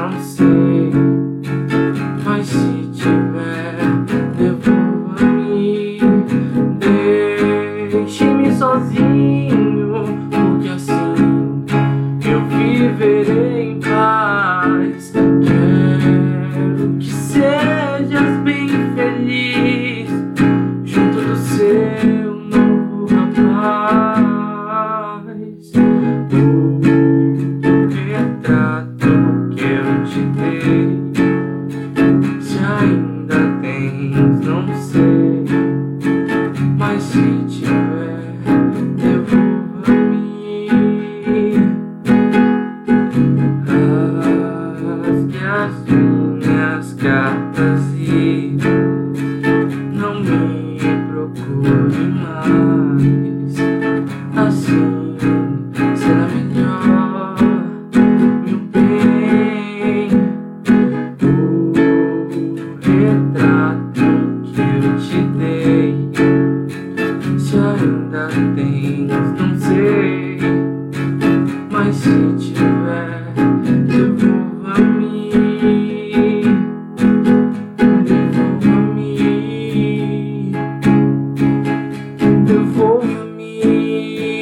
não sei. Mas se tiver, devolva-me. Deixe-me sozinho, porque assim eu viverei em paz. Quero que sejas bem feliz junto do seu novo rapaz. O retrato ainda tens, não sei. Mas se tiver, devolva-me. Rasgue as minhas cartas e não me procure mais. Assim tens, não sei. Mas se tiver, devolva-me. Devolva-me. Devolva-me.